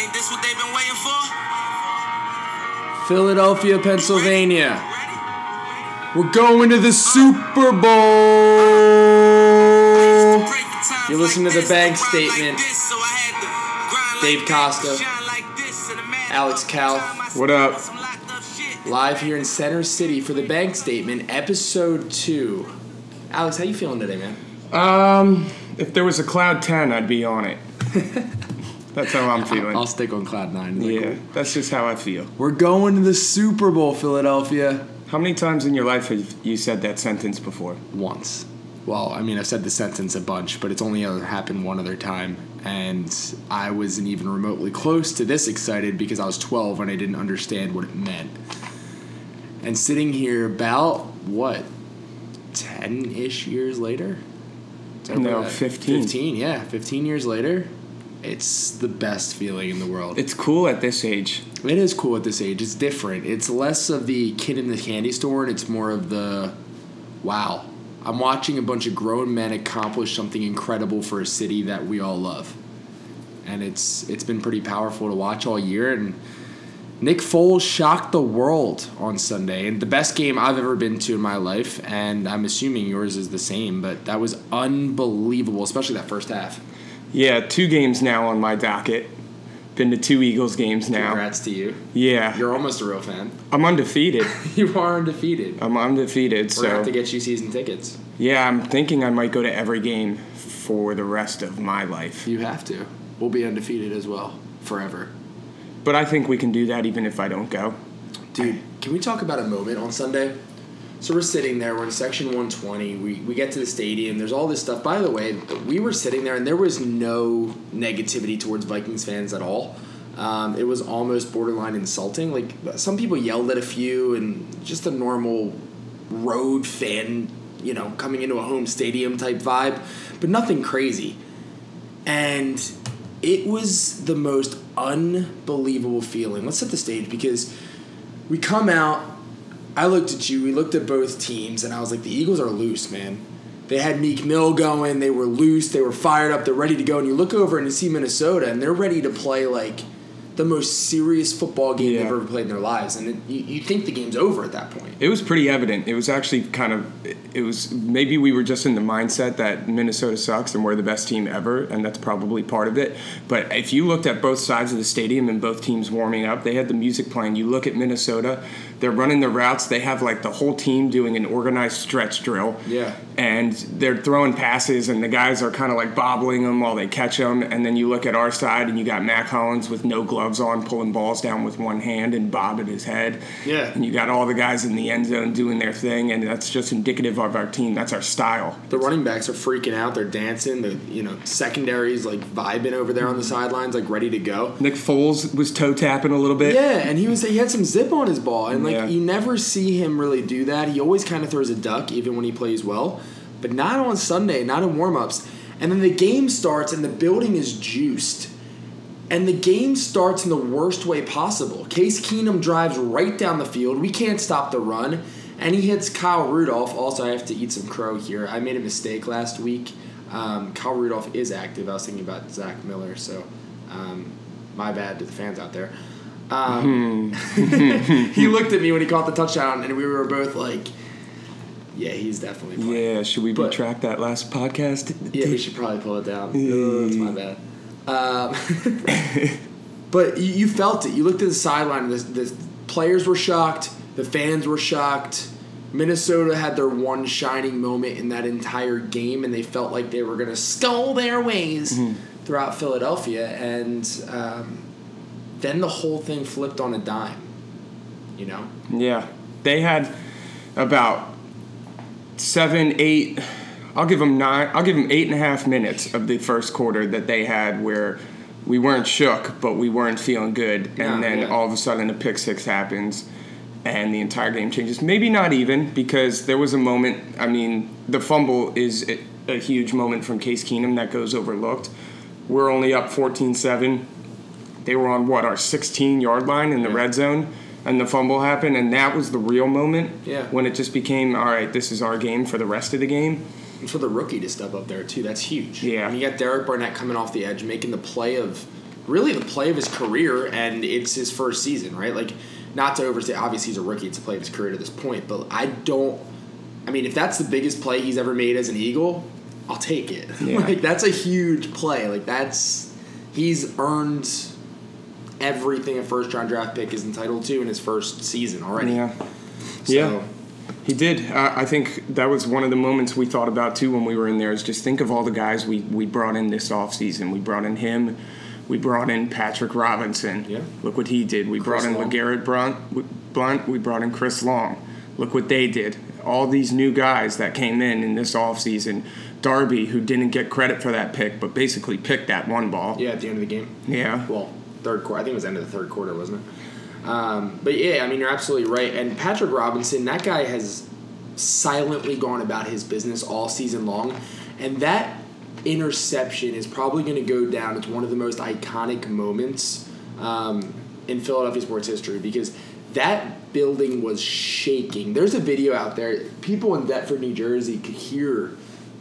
Ain't this what they've been waiting for? Philadelphia, Pennsylvania. We're going to the Super Bowl. You're listening to the bank statement. Dave Costa, Alex Cal, What up? live here in Center City for the bank statement, episode two. Alex, how you feeling today, man? Um, if there was a cloud ten, I'd be on it. That's how I'm feeling. I'll stick on cloud nine. That yeah, that's just how I feel. We're going to the Super Bowl, Philadelphia. How many times in your life have you said that sentence before? once. Well, I mean, I've said the sentence a bunch, but it's only ever happened one other time. And I wasn't even remotely close to this excited because I was 12 and I didn't understand what it meant. And sitting here about, what, 10 ish years later? No, 15. 15, yeah. 15 years later, it's the best feeling in the world. It's cool at this age. It is cool at this age. It's different. It's less of the kid in the candy store, and it's more of the wow. I'm watching a bunch of grown men accomplish something incredible for a city that we all love, and it's it's been pretty powerful to watch all year. And Nick Foles shocked the world on Sunday, and the best game I've ever been to in my life. And I'm assuming yours is the same, but that was unbelievable, especially that first half. Yeah, two games now on my docket. Been to two Eagles games now. Congrats to you. Yeah, You're almost a real fan. I'm undefeated. you are undefeated. I'm undefeated. We're gonna have to get you season tickets. yeah, I'm thinking I might go to every game for the rest of my life. You have to. We'll be undefeated as well forever. But I think we can do that even if I don't go. Dude, can we talk about a moment on Sunday? So we're sitting there, we're in section 120. We, we get to the stadium, there's all this stuff. By the way, we were sitting there and there was no negativity towards Vikings fans at all. Um, it was almost borderline insulting. Like some people yelled at a few and just a normal road fan, you know, coming into a home stadium type vibe, but nothing crazy. And it was the most unbelievable feeling. Let's set the stage because we come out. I looked at you. We looked at both teams, and I was like, the Eagles are loose, man. They had Meek Mill going. They were loose. They were fired up. They're ready to go. And you look over and you see Minnesota, and they're ready to play like the most serious football game Yeah. they've ever played in their lives. And it, you, you think the game's over at that point. It was pretty evident. It was actually kind of, it was maybe we were just in the mindset that Minnesota sucks and we're the best team ever, and that's probably part of it. But if you looked at both sides of the stadium and both teams warming up, they had the music playing. You look at Minnesota, they're running the routes. They have like the whole team doing an organized stretch drill. Yeah. And they're throwing passes, and the guys are kind of like bobbling them while they catch them. And then you look at our side, and you got Mack Hollins with no gloves on, pulling balls down with one hand and bobbing his head. Yeah. And you got all the guys in the end zone doing their thing, and that's just indicative of our team. That's our style. The running backs are freaking out. They're dancing. The you know secondaries like vibing over there on the sidelines, like ready to go. Nick Foles was toe tapping a little bit. Yeah, and he was he had some zip on his ball, and like Yeah. you never see him really do that. He always kind of throws a duck, even when he plays well, but not on Sunday, not in warmups. And then the game starts, and the building is juiced, and the game starts in the worst way possible. Case Keenum drives right down the field. We can't stop the run, and he hits Kyle Rudolph. Also, I have to eat some crow here. I made a mistake last week. Um, Kyle Rudolph is active. I was thinking about Zach Miller, so um, my bad to the fans out there. Um, he looked at me when he caught the touchdown, and we were both like, "Yeah, he's definitely playing." Yeah, should we But- retract that last podcast? Yeah, we should probably pull it down. Oh, that's my bad. Um, but you, you felt it. You looked at the sideline. The, the players were shocked. The fans were shocked. Minnesota had their one shining moment in that entire game, and they felt like they were going to skull their ways throughout Philadelphia. And um, then the whole thing flipped on a dime. You know? Yeah, they had about seven, eight. I'll give them nine. I'll give them eight and a half minutes of the first quarter that they had where we weren't shook, but we weren't feeling good, and No, then yeah. all of a sudden a pick six happens, and the entire game changes. Maybe not even because there was a moment. I mean, the fumble is a, a huge moment from Case Keenum that goes overlooked. We're only up 14-7. They were on what our 16 yard line in the Yeah. red zone, and the fumble happened, and that was the real moment. Yeah. When it just became all right. This is our game for the rest of the game. And for the rookie to step up there too, that's huge. Yeah. Mean, you got Derek Barnett coming off the edge, making the play of really the play of his career, and it's his first season, right? Like, not to overstate, obviously he's a rookie, it's a play of his career to this point, but I don't. I mean, if that's the biggest play he's ever made as an Eagle, I'll take it. Yeah. like that's a huge play. Like that's he's earned everything a first round draft pick is entitled to in his first season already. Yeah. So, Yeah. He did. Uh, I think that was one of the moments we thought about too when we were in there. Is just think of all the guys we, we brought in this offseason. We brought in him. We brought in Patrick Robinson. Yeah. Look what he did. We Chris brought in Long. LeGarrette Blunt, Blunt. We brought in Chris Long. Look what they did. All these new guys that came in in this offseason. Darby, who didn't get credit for that pick, but basically picked that one ball. Yeah, at the end of the game. Yeah. Well, third quarter. I think it was end of the third quarter, wasn't it? Um, but yeah, I mean, you're absolutely right. And Patrick Robinson, that guy has silently gone about his business all season long, and that interception is probably going to go down It's one of the most iconic moments um, in Philadelphia sports history because that building was shaking. There's a video out there. People in Deptford, New Jersey, could hear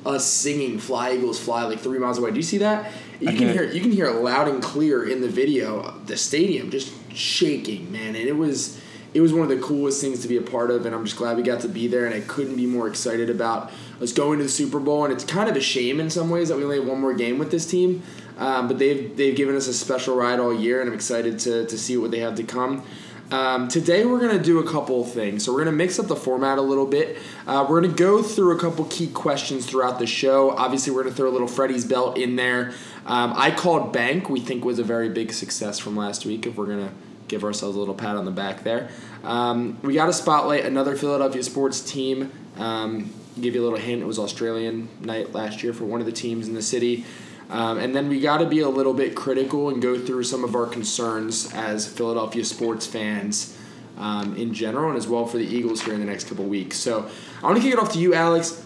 us singing "Fly Eagles Fly" like three miles away. Do you see that? You I can hear you can hear it loud and clear in the video. The stadium just shaking, man, and it was it was one of the coolest things to be a part of, and I'm just glad we got to be there. And I couldn't be more excited about us going to the Super Bowl. And it's kind of a shame in some ways that we only have one more game with this team, um, but they've they've given us a special ride all year, and I'm excited to to see what they have to come. Um, today we're gonna do a couple things. So we're gonna mix up the format a little bit. Uh, we're gonna go through a couple key questions throughout the show. Obviously, we're gonna throw a little Freddie's belt in there. Um, I called bank. We think was a very big success from last week. If we're gonna give ourselves a little pat on the back there, um, we got to spotlight another Philadelphia sports team. Um, give you a little hint. It was Australian night last year for one of the teams in the city. Um, and then we got to be a little bit critical and go through some of our concerns as Philadelphia sports fans um, in general, and as well for the Eagles here in the next couple weeks. So I want to kick it off to you, Alex.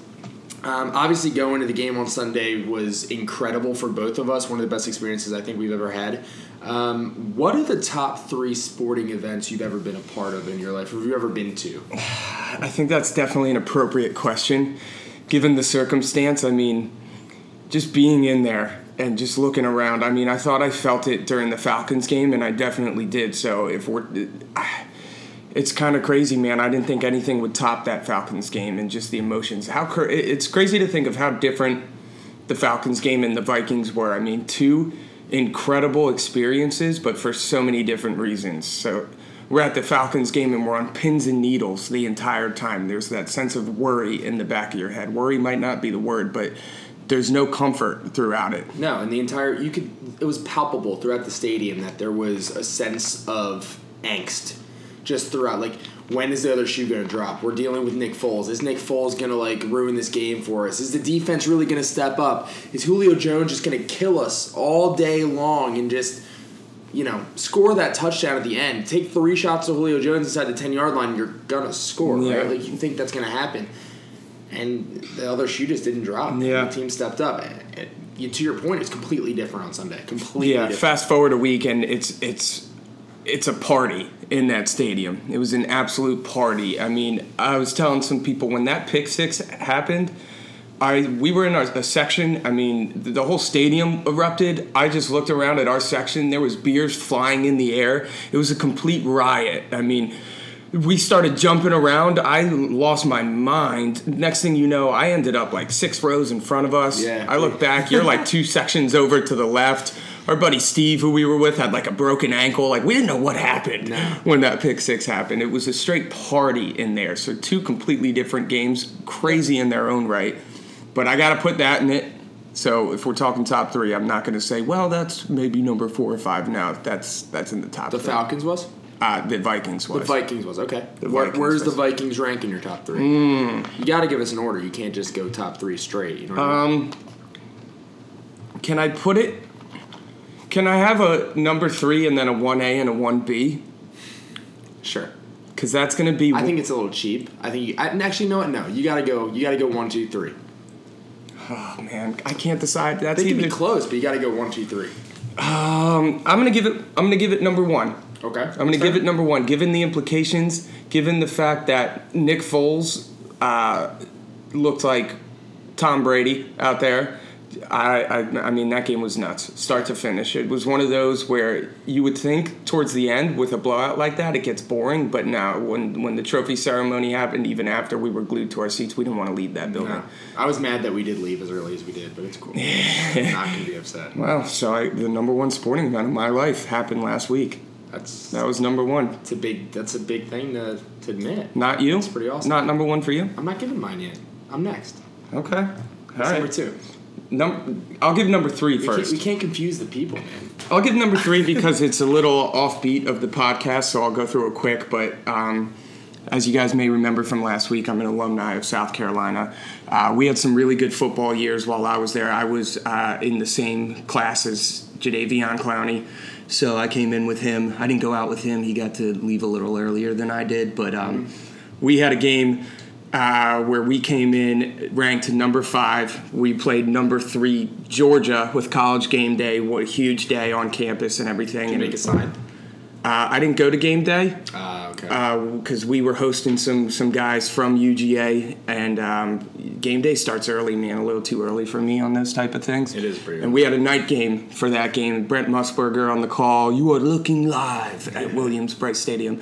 Um, obviously, going to the game on Sunday was incredible for both of us. One of the best experiences I think we've ever had. Um, what are the top three sporting events you've ever been a part of in your life, or have you ever been to? I think that's definitely an appropriate question, given the circumstance. I mean, just being in there and just looking around. I mean, I thought I felt it during the Falcons game, and I definitely did. So if we're, it's kind of crazy, man. I didn't think anything would top that Falcons game and just the emotions. How it's crazy to think of how different the Falcons game and the Vikings were. I mean, two incredible experiences, but for so many different reasons. So we're at the Falcons game and we're on pins and needles the entire time. There's that sense of worry in the back of your head. Worry might not be the word, but there's no comfort throughout it. No, and the entire you could it was palpable throughout the stadium that there was a sense of angst just throughout. Like, when is the other shoe gonna drop? We're dealing with Nick Foles. Is Nick Foles gonna like ruin this game for us? Is the defense really gonna step up? Is Julio Jones just gonna kill us all day long and just you know, score that touchdown at the end. Take three shots of Julio Jones inside the ten yard line, you're gonna score, Yeah. right? Like you think that's gonna happen. And the other shoe just didn't drop. Yeah. The team stepped up. And- and you- to your point, it's completely different on Sunday. Completely Yeah, different. fast forward a week and it's it's it's a party in that stadium. It was an absolute party. I mean, I was telling some people when that pick six happened, I we were in our, a section. I mean, the, the whole stadium erupted. I just looked around at our section. There was beers flying in the air. It was a complete riot. I mean, we started jumping around. I lost my mind. Next thing you know, I ended up like six rows in front of us. Yeah. I look back. You're like two sections over to the left. Our buddy Steve, who we were with, had like a broken ankle. Like we didn't know what happened No. when that pick six happened. It was a straight party in there. So two completely different games, crazy in their own right. But I got to put that in it. So if we're talking top three, I'm not going to say, well, that's maybe number four or five. No, that's that's in the top. the three. Falcons was? Uh, the Vikings was. The Vikings was, okay. The Where, Vikings where's the was. Hmm. Vikings rank in your top three? You got to give us an order. You can't just go top three straight. You know what I mean? Um, can I put it? Can I have a number three and then a one A and a one B? Sure. Because that's going to be. I think it's a little cheap. I think you, I, actually, you know what? No, you got to go. You got to go one, two, three. oh man, I can't decide. That's They can either. be close, but you got to go one, two, three. um, I'm to give it. I'm to give it number one. Okay. I'm going to give it number one, given the implications, given the fact that Nick Foles uh, looked like Tom Brady out there. I, I I mean that game was nuts, start to finish. It was one of those where you would think towards the end with a blowout like that it gets boring, but now when when the trophy ceremony happened, even after we were glued to our seats, we didn't want to leave that building. No. I was mad that we did leave as early as we did, but it's cool. I'm not gonna be upset. Well, so I, the number one sporting event of my life happened last week. That's That was number one. it's a big that's a big thing to, to admit. Not you. That's pretty awesome. Not number one for you. I'm not giving mine yet. I'm next. Okay. All That's right. number two. Num- I'll give number three We can't, we can't confuse the people, man. I'll give number three because it's a little offbeat of the podcast, so I'll go through it quick. But um, as you guys may remember from last week, I'm an alumni of South Carolina. Uh, we had some really good football years while I was there. I was uh, in the same class as Jadeveon Clowney, so I came in with him. I didn't go out with him; he got to leave a little earlier than I did. But um, we had a game uh, where we came in ranked number five. We played number three Georgia with College Game Day. What a huge day on campus and everything. Can and make a sign? uh, I didn't go to game day Ah, okay. because we were hosting some some guys from UGA, and um, game day starts early. Man, a little too early for me on those type of things. It is pretty And we had a night game for that game. Brent Musburger on the call. You are looking live at Williams-Brice Stadium,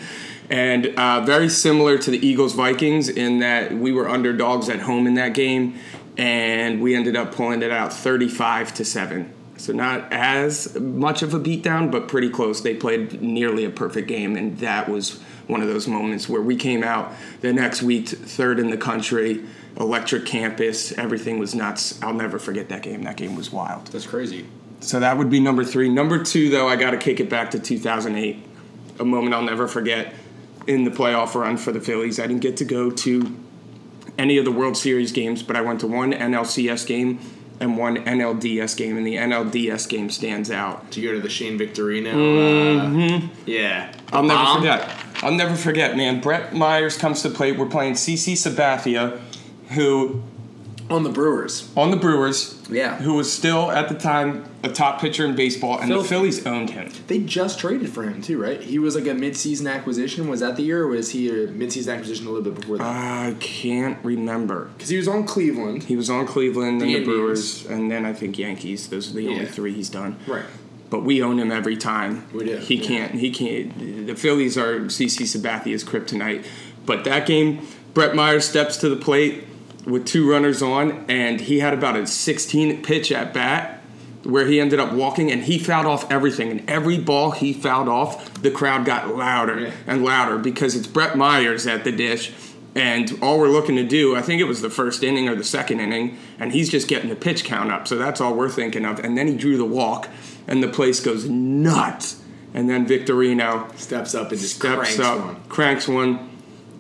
and uh, very similar to the Eagles Vikings in that we were underdogs at home in that game, and we ended up pulling it out thirty five to seven. So not as much of a beatdown, but pretty close. They played nearly a perfect game, and that was one of those moments where we came out the next week third in the country, electric campus, everything was nuts. I'll never forget that game. That game was wild. That's crazy. So that would be number three. Number two, though, I got to kick it back to 2008, a moment I'll never forget in the playoff run for the Phillies. I didn't get to go to any of the World Series games, but I went to one NLCS game and one NLDS game, and the NLDS game stands out. You go to the Shane Victorino? Mm-hmm. yeah. I'll never forget. I'll never forget, man. Brett Myers comes to plate. We're playing CC Sabathia, who On the Brewers. on the Brewers, Yeah. who was still at the time a top pitcher in baseball, and Phil- the Phillies owned him. They just traded for him too, right? He was like a mid-season acquisition. Was that the year, or was he a mid-season acquisition a little bit before that? I can't remember. Because he was on Cleveland. He was on Cleveland, then The the, Brewers, and then I think Yankees. Those are the only three he's done. Right. But we own him every time. We do, He yeah. can't. He can't. The Phillies are CC Sabathia's kryptonite. But that game, Brett Myers steps to the plate with two runners on, and he had about a 16 pitch at bat. Where he ended up walking and he fouled off everything. And every ball he fouled off, the crowd got louder Yeah. and louder because it's Brett Myers at the dish. And all we're looking to do, I think it was the first inning or the second inning, and he's just getting the pitch count up. So that's all we're thinking of. And then he drew the walk, and the place goes nuts. And then Victorino Steps up and just steps cranks up, one. cranks one,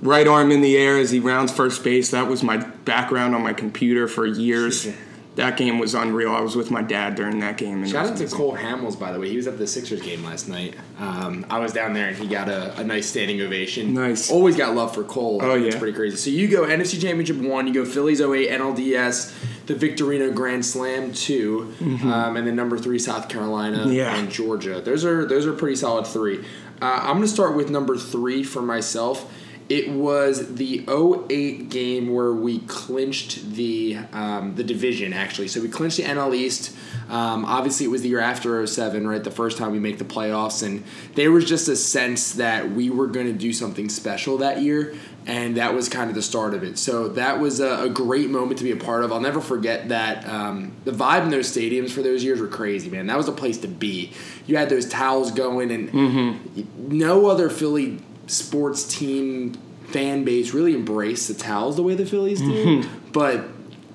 right arm in the air as he rounds first base. That was my background on my computer for years. that game was unreal. I was with my dad during that game. Shout out to. Cole Hamels, by the way. He was at the Sixers game last night. Um, I was down there and he got a, a nice standing ovation. Nice. Always got love for Cole. Oh, It's yeah. pretty crazy. So you go NFC Championship 1, you go Phillies 08, NLDS, the Victorino Grand Slam 2, um, and then number 3, South Carolina Mm-hmm. Yeah. and Georgia. Those are, those are pretty solid three. Uh, I'm going to start with number 3 for myself. It was the 08 game where we clinched the um, the division actually. So we clinched the NL East. Um, obviously, it was the year after 07, right? The first time we make the playoffs, and there was just a sense that we were going to do something special that year, and that was kind of the start of it. So that was a, a great moment to be a part of. I'll never forget that. Um, the vibe in those stadiums for those years were crazy, man. That was a place to be. You had those towels going, and no other Philly sports team fan base really embrace the towels the way the Phillies do. But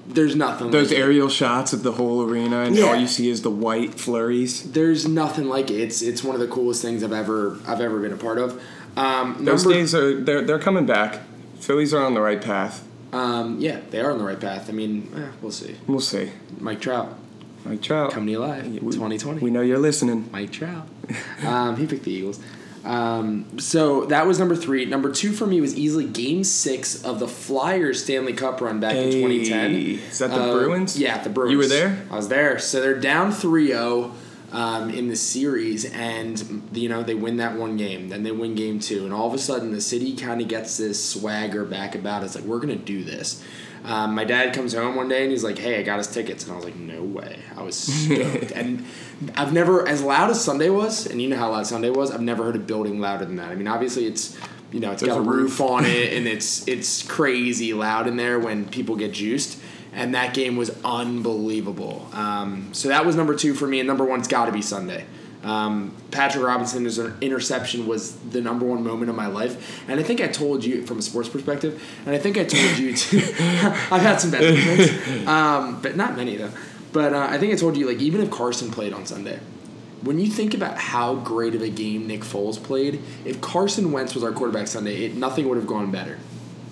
there's nothing Those like it. aerial shots of the whole arena, and Yeah. all you see is the white flurries. There's nothing like it. It's it's one of the coolest things I've ever I've ever been a part of. Um, Those number- days are they're they're coming back. Phillies are on the right path. um, yeah, they are on the right path. I mean, eh, we'll see. We'll see. Mike Trout Mike Trout, coming to you live, we- 2020. We know you're listening. Mike Trout. Um, he picked the Eagles. Um, so that was number three. Number two for me was easily Game Six of the Flyers Stanley Cup run back in 2010. is that the Uh, Bruins? Yeah, the Bruins. You were there? I was there. So they're down 3-0 um, in the series, and you know they win that one game. Then they win game two, and all of a sudden the city kind of gets this swagger back about. it. It's like we're gonna do this. Um, my dad comes home one day and he's like, "Hey, I got us tickets," and I was like, "No way!" I was stoked, and I've never, as loud as Sunday was, and you know how loud Sunday was. I've never heard a building louder than that. I mean, obviously it's you know it's There's got a roof. on it, and it's it's crazy loud in there when people get juiced. And that game was unbelievable. Um, so that was number two for me, and number one's got to be Sunday. Um, Patrick Robinson's interception was the number one moment of my life, and I think I told you from a sports perspective, and I think I told you too. I've had some bad moments, um, but not many though. But uh, I think I told you like even if Carson played on Sunday, when you think about how great of a game Nick Foles played, if Carson Wentz was our quarterback Sunday, it, nothing would have gone better.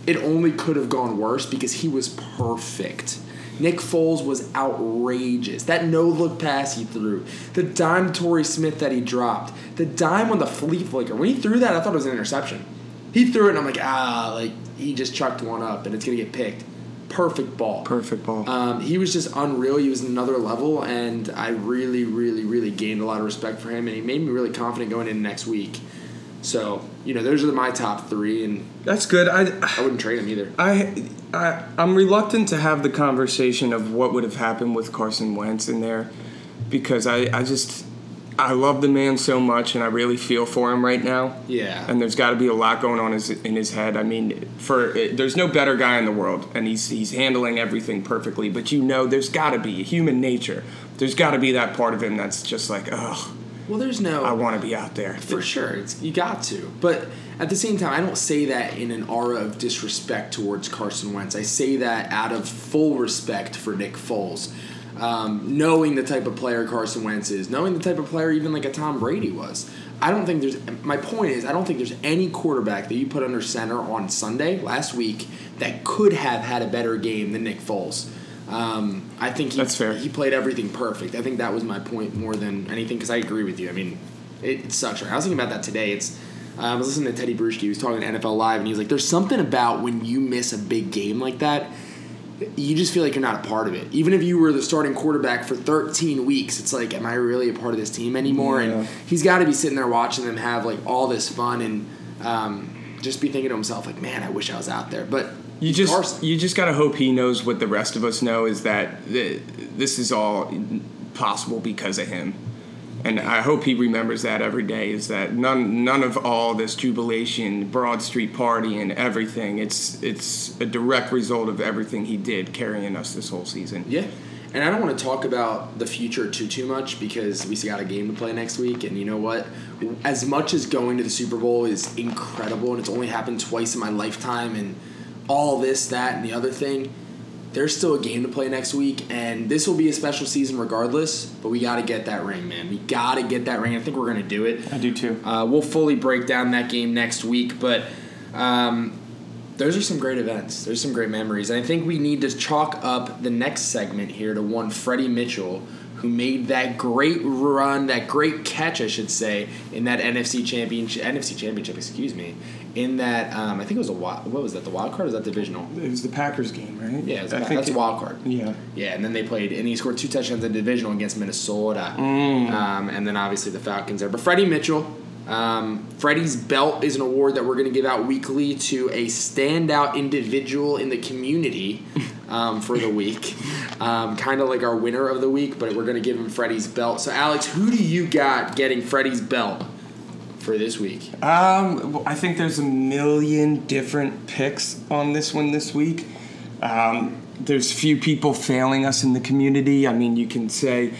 It only could have gone worse because he was perfect. Nick Foles was outrageous. That no look pass he threw, the dime to Torrey Smith that he dropped, the dime on the flea flicker. When he threw that, I thought it was an interception. He threw it, and I'm like, ah, like he just chucked one up, and it's gonna get picked. Perfect ball. Perfect ball. Um, he was just unreal. He was another level, and I really, really, really gained a lot of respect for him, and he made me really confident going into next week. So, you know, those are my top three, and That's good. I, I wouldn't trade him either. I, I, I'm reluctant to have the conversation of what would have happened with Carson Wentz in there, because I, I just, I love the man so much, and I really feel for him right now. Yeah. And there's got to be a lot going on his, in his head. I mean, for there's no better guy in the world, and he's he's handling everything perfectly. But you know, there's got to be human nature. There's got to be that part of him that's just like, ugh, Well, there's no. I want to be out there. For sure, it's, you got to. But at the same time, I don't say that in an aura of disrespect towards Carson Wentz. I say that out of full respect for Nick Foles. Um, knowing the type of player Carson Wentz is, knowing the type of player even like a Tom Brady was. I don't think there's. My point is, I don't think there's any quarterback that you put under center on Sunday last week that could have had a better game than Nick Foles. Um, I think he, That's fair. he played everything perfect. I think that was my point more than anything because I agree with you. I mean, it, it sucks. Right? I was thinking about that today. It's uh, I was listening to Tedy Bruschi. He was talking to NFL Live, and he was like, "There's something about when you miss a big game like that." You just feel like you're not a part of it. Even if you were the starting quarterback for 13 weeks, it's like, am I really a part of this team anymore? Yeah. And he's got to be sitting there watching them have like all this fun and um, just be thinking to himself, like, man, I wish I was out there. But You just Carson. you just got to hope he knows what the rest of us know is that th- this is all possible because of him. And I hope he remembers that every day is that none none of all this jubilation, Broad Street party and everything, it's it's a direct result of everything he did carrying us this whole season. Yeah. And I don't want to talk about the future too too much because we still got a game to play next week. And you know what? As much as going to the Super Bowl is incredible and it's only happened twice in my lifetime and all this, that, and the other thing, there's still a game to play next week. And this will be a special season regardless. But we got to get that ring, man. We got to get that ring. I think we're going to do it. I do too. Uh, we'll fully break down that game next week, but um, those are some great events. There's some great memories. And I think we need to chalk up the next segment here to one Freddie Mitchell, who made that great run, that great catch, I should say, in that NFC championship. NFC championship, excuse me. In that, um, I think it was a wild, what was that? The wild card? Or was that divisional? It was the Packers game, right? Yeah, it was I a, think that's it- a wild card. Yeah. Yeah, and then they played, and he scored two touchdowns in the divisional against Minnesota. Mm. Um, and then obviously the Falcons there. But Freddie Mitchell, um, Freddie's belt is an award that we're going to give out weekly to a standout individual in the community um, for the week. Um, kind of like our winner of the week, but we're going to give him Freddie's belt. So, Alex, who do you got getting Freddie's belt for this week? Um, I think there's a million different picks on this one this week. Um, there's few people failing us in the community. I mean, you can say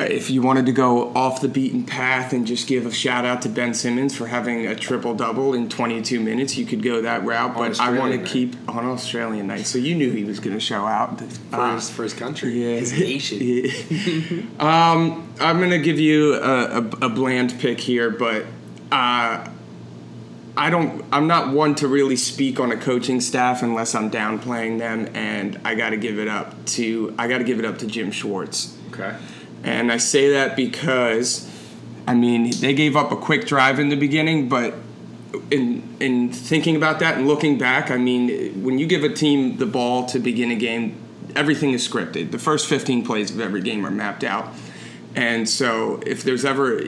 if you wanted to go off the beaten path and just give a shout out to Ben Simmons for having a triple double in 22 minutes, you could go that route. But I want to keep on Australian night, so you knew he was going to show out. For, Uh, his, for his country, yeah. his nation. um, I'm gonna give you a, a, a bland pick here, but uh, I don't. I'm not one to really speak on a coaching staff unless I'm downplaying them, and I got to give it up to. I got to give it up to Jim Schwartz, Okay. And I say that because, I mean, they gave up a quick drive in the beginning, but. In, in thinking about that and looking back, I mean, when you give a team the ball to begin a game, everything is scripted. The first 15 plays of every game are mapped out. And so, if there's ever,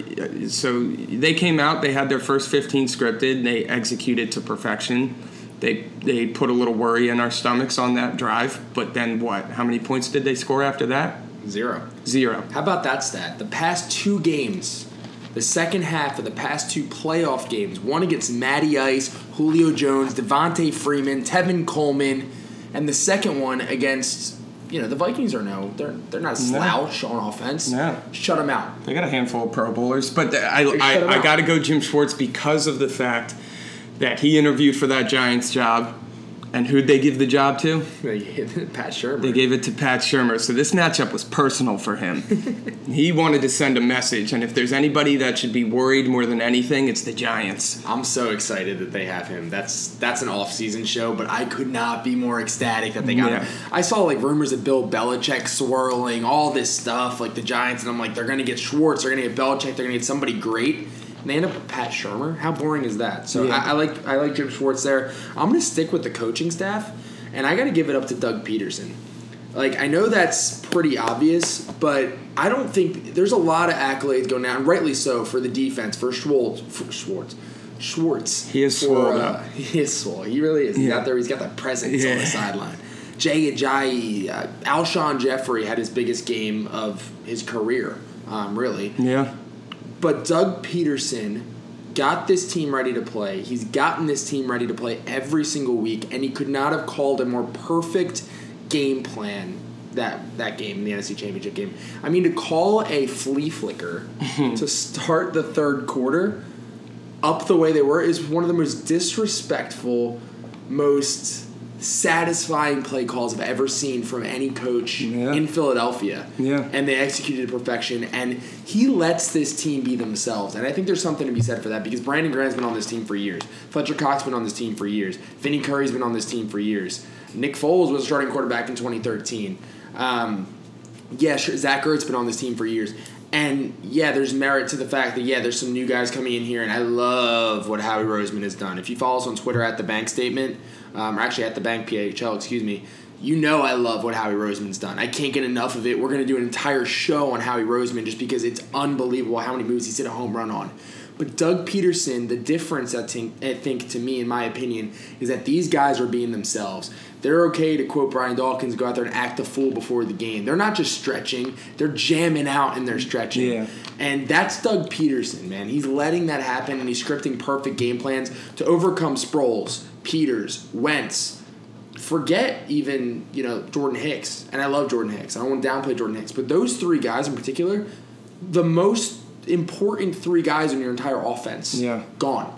so they came out, they had their first 15 scripted, they executed to perfection. They they put a little worry in our stomachs on that drive, but then what? How many points did they score after that? Zero. Zero. How about that stat? The past two games, the second half of the past two playoff games, one against Matty Ice, Julio Jones, Devonta Freeman, Tevin Coleman, and the second one against, you know, the Vikings are no, they're they're not a slouch on offense. No. Shut them out. They got a handful of Pro Bowlers, but I shut 'em I, I out. got to go Jim Schwartz because of the fact that he interviewed for that Giants job, and who'd they give the job to? They gave Pat Shurmur. They gave it to Pat Shurmur. So this matchup was personal for him. he wanted to send a message, and if there's anybody that should be worried more than anything, it's the Giants. I'm so excited that they have him. That's that's an off-season show, but I could not be more ecstatic that they got Yeah. him. I saw like rumors of Bill Belichick swirling all this stuff, like the Giants, and I'm like, they're gonna get Schwartz, they're gonna get Belichick, they're gonna get somebody great. And they end up with Pat Shurmur. How boring is that? So Yeah. I, I like I like Jim Schwartz there. I'm gonna stick with the coaching staff, and I got to give it up to Doug Pederson. Like I know that's pretty obvious, but I don't think there's a lot of accolades going down, rightly so, for the defense for Schwartz. For Schwartz. Schwartz. He is for, swole, uh, He is swole. He really is. He's Yeah. out there. He's got that presence on the sideline. Jay Ajayi, uh, Alshon Jeffery had his biggest game of his career, um, really. Yeah. But Doug Pederson got this team ready to play. He's gotten this team ready to play every single week, and he could not have called a more perfect game plan that that game, the NFC Championship game. I mean, to call a flea flicker to start the third quarter up the way they were is one of the most disrespectful, most satisfying play calls I've ever seen from any coach Yeah. in Philadelphia. Yeah. And they executed to perfection. And he lets this team be themselves. And I think there's something to be said for that because Brandon Graham's been on this team for years. Fletcher Cox's been on this team for years. Vinny Curry's been on this team for years. Nick Foles was a starting quarterback in 2013. Um, yeah, sure, Zach Ertz been on this team for years. And yeah, there's merit to the fact that yeah, there's some new guys coming in here, and I love what Howie Roseman has done. If you follow us on Twitter at the Bank Statement, um, or actually at the Bank PHL, excuse me, you know I love what Howie Roseman's done. I can't get enough of it. We're gonna do an entire show on Howie Roseman just because it's unbelievable how many moves he's hit a home run on. But Doug Pederson, the difference I think, I think to me, in my opinion, is that these guys are being themselves. They're okay to quote Brian Dawkins, go out there and act a fool before the game. They're not just stretching; they're jamming out and they're stretching. Yeah. And that's Doug Pederson, man. He's letting that happen and he's scripting perfect game plans to overcome Sproles, Peters, Wentz. Forget even, you know, Jordan Hicks. And I love Jordan Hicks. I don't want to downplay Jordan Hicks. But those three guys in particular, the most important three guys in your entire offense, Yeah. gone.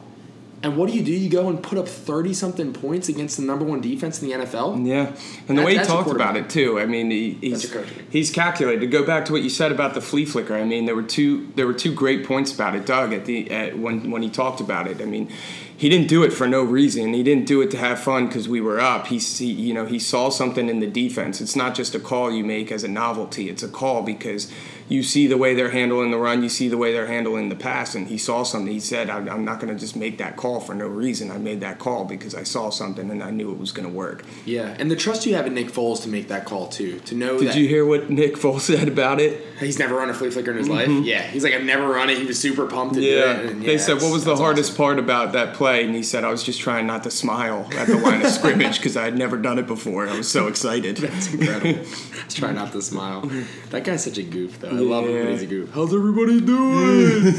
And what do you do? You go and put up 30 something points against the number one defense in the NFL? Yeah, and the That- way he talked about it too. I mean, he, he's he's calculated. To go back to what you said about the flea flicker, I mean, there were two there were two great points about it, Doug. At the at, when when he talked about it, I mean, he didn't do it for no reason. He didn't do it to have fun because we were up. He, you know he saw something in the defense. It's not just a call you make as a novelty. It's a call because you see the way they're handling the run, you see the way they're handling the pass, and he saw something. He said, "I'm, I'm not going to just make that call for no reason. I made that call because I saw something and I knew it was going to work." Yeah. And the trust you have in Nick Foles to make that call, too. To know Did you hear what Nick Foles said about it? he's never run a flea flicker in his life. Yeah. He's like, I've never run it. He was super pumped to do it. And Mm-hmm. they yeah, said, "What was the hardest awesome. part about that play?" And he said, "I was just trying not to smile at the line of scrimmage because I had never done it before. I was so excited." That's incredible. Let's try not to smile. That guy's such a goof, though. I love him when Yeah. he's a goof. How's everybody doing?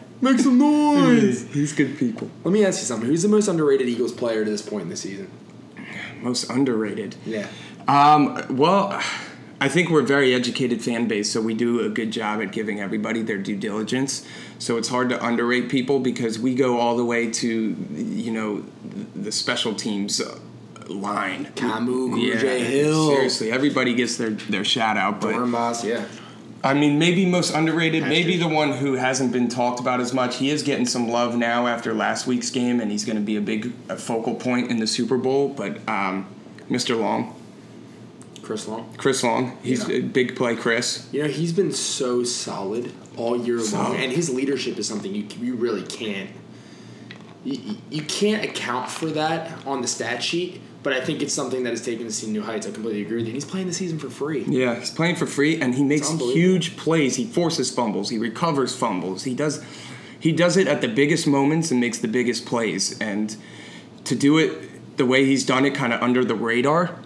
Make some noise. He's good people. Let me ask you something. Who's the most underrated Eagles player to this point in the season? Most underrated. Yeah. Um, well, I think we're a very educated fan base, so we do a good job at giving everybody their due diligence. So it's hard to underrate people because we go all the way to, you know, the special teams uh, line. Kamu, Yeah, Hill. seriously, everybody gets their their shout out, but Boss, yeah. I mean, maybe most underrated, maybe the one who hasn't been talked about as much. He is getting some love now after last week's game, and he's going to be a big focal point in the Super Bowl. But um, Mr. Long, Chris Long. Chris Long, he's Yeah. a big play, Chris. You know, he's been so solid all year long, and his leadership is something you you really can't you, you can't account for that on the stat sheet. But I think it's something that has taken to new heights. I completely agree with you. And he's playing the season for free. Yeah, he's playing for free, and he makes huge plays. He forces fumbles. He recovers fumbles. He does, he does it at the biggest moments and makes the biggest plays. And to do it the way he's done it, kind of under the radar.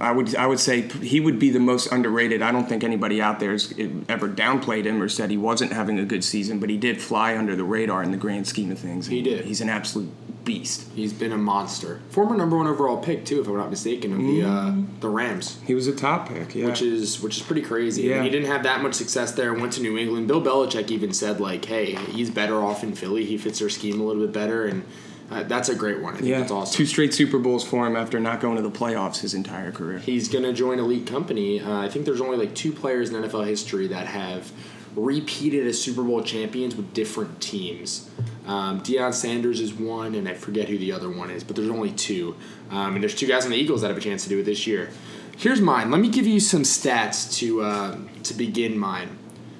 I would I would say he would be the most underrated. I don't think anybody out there has ever downplayed him or said he wasn't having a good season, but he did fly under the radar in the grand scheme of things. He did. He's an absolute beast. He's been a monster. Former number one overall pick too, if I'm not mistaken, of the uh, the Rams. He was a top pick, yeah. which is which is pretty crazy. Yeah. And he didn't have that much success there. Went to New England. Bill Belichick even said like, "Hey, he's better off in Philly. He fits their scheme a little bit better." And uh, that's a great one. I think yeah, that's awesome. two straight Super Bowls for him after not going to the playoffs his entire career. He's going to join elite company. Uh, I think there's only like two players in NFL history that have repeated as Super Bowl champions with different teams. Um, Deion Sanders is one, and I forget who the other one is, but there's only two. Um, and there's two guys on the Eagles that have a chance to do it this year. Here's mine. Let me give you some stats to uh, to begin mine.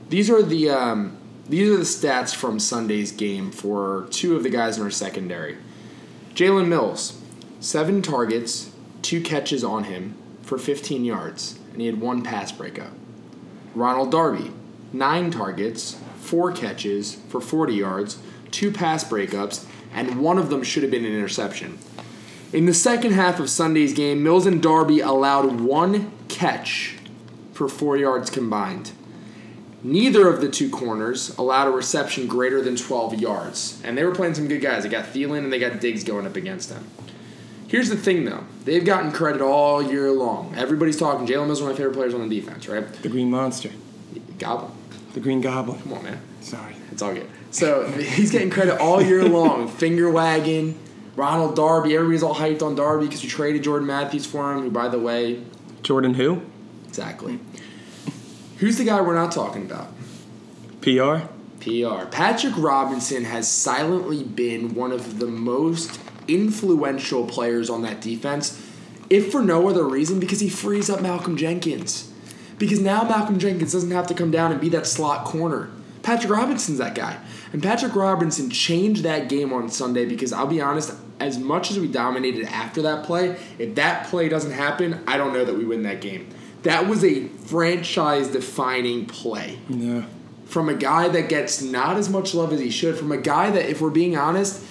These are the um, these are the stats from Sunday's game for two of the guys in our secondary. Jalen Mills, seven targets, two catches on him for 15 yards, and he had one pass breakup. Ronald Darby, nine targets, four catches for 40 yards, two pass breakups, and one of them should have been an interception. In the second half of Sunday's game, Mills and Darby allowed one catch for four yards combined. Neither of the two corners allowed a reception greater than 12 yards. And they were playing some good guys. They got Thielen and they got Diggs going up against them. Here's the thing, though. They've gotten credit all year long. Everybody's talking. Jalen Mills is one of my favorite players on the defense, right? The Green Monster, Goblin. the Green Goblin. Come on, man. Sorry. It's all good. So he's getting credit all year long. Finger wagging. Ronald Darby. Everybody's all hyped on Darby because we traded Jordan Matthews for him, who, by the way, Jordan who? exactly. Who's the guy we're not talking about? PR. PR. Patrick Robinson has silently been one of the most influential players on that defense, if for no other reason, because he frees up Malcolm Jenkins. Because now Malcolm Jenkins doesn't have to come down and be that slot corner. Patrick Robinson's that guy. And Patrick Robinson changed that game on Sunday because I'll be honest, as much as we dominated after that play, if that play doesn't happen, I don't know that we win that game. That was a franchise defining play Yeah. from a guy that gets not as much love as he should, from a guy that, if we're being honest,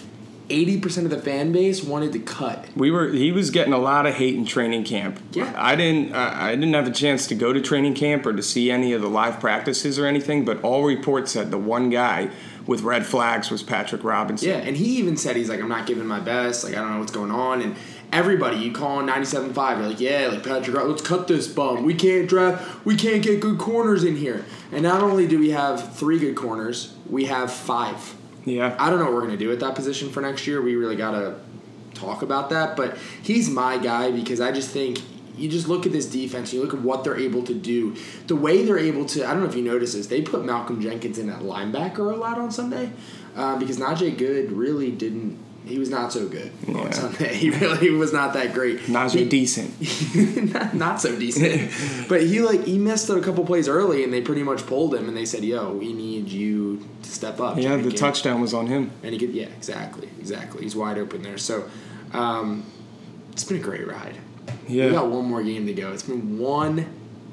80% of the fan base wanted to cut. We were. He was getting a lot of hate in training camp. Yeah. I didn't. I I didn't have a chance to go to training camp or to see any of the live practices or anything. But all reports said the one guy with red flags was Patrick Robinson. Yeah, and he even said he's like, I'm not giving my best. Like, I don't know what's going on. And everybody, you call on 97.5, you're like, yeah, like Patrick, let's cut this bum. We can't draft, we can't get good corners in here. And not only do we have three good corners, we have five. Yeah. I don't know what we're going to do at that position for next year. We really got to talk about that. But he's my guy because I just think you just look at this defense, you look at what they're able to do. The way they're able to, I don't know if you noticed this, they put Malcolm Jenkins in at linebacker a lot on Sunday uh, because Najee Goode really didn't. He was not so good Yeah. on Sunday. He really was not that great. Najee He- decent. not, not so decent. but he like he missed a couple plays early, and they pretty much pulled him, and they said, "Yo, we need you to step up." Yeah, the Jenkins." touchdown was on him. And he could, yeah, exactly, exactly. He's wide open there. So, um, it's been a great ride. Yeah, We got one more game to go. It's been one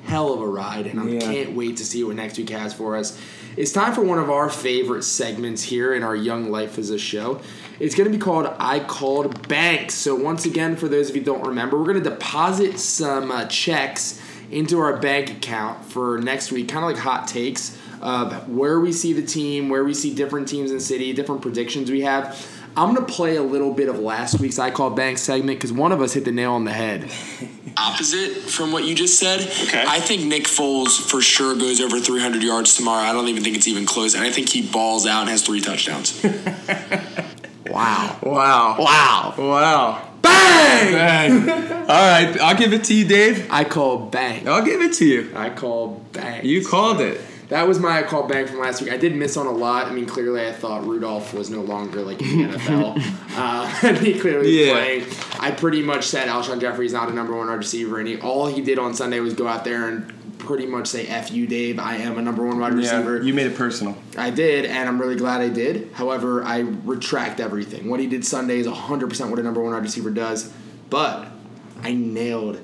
hell of a ride, and I Yeah. can't wait to see what next week has for us. It's time for one of our favorite segments here in our Young Life as a Show. It's going to be called I Called Banks. So, once again, for those of you who don't remember, we're going to deposit some uh, checks into our bank account for next week, kind of like hot takes of where we see the team, where we see different teams in city, different predictions we have. I'm going to play a little bit of last week's I Call Banks segment because one of us hit the nail on the head opposite from what you just said. Okay. I think Nick Foles for sure goes over 300 yards tomorrow. I don't even think it's even close, and I think he balls out and has three touchdowns. wow! Wow. Wow! Wow. Bang! Bang. All right, I'll give it to you, Dave. I call bang. I'll give it to you. I call bang. You called it. That was my call back from last week. I did miss on a lot. I mean, clearly I thought Rudolph was no longer like in the NFL. uh, and he clearly was Yeah. playing. I pretty much said Alshon Jeffery's not a number one wide receiver, and he, all he did on Sunday was go out there and pretty much say "F you, Dave. I am a number one wide receiver." Yeah, you made it personal. I did, and I'm really glad I did. However, I retract everything. What he did Sunday is 100% what a number one wide receiver does, but I nailed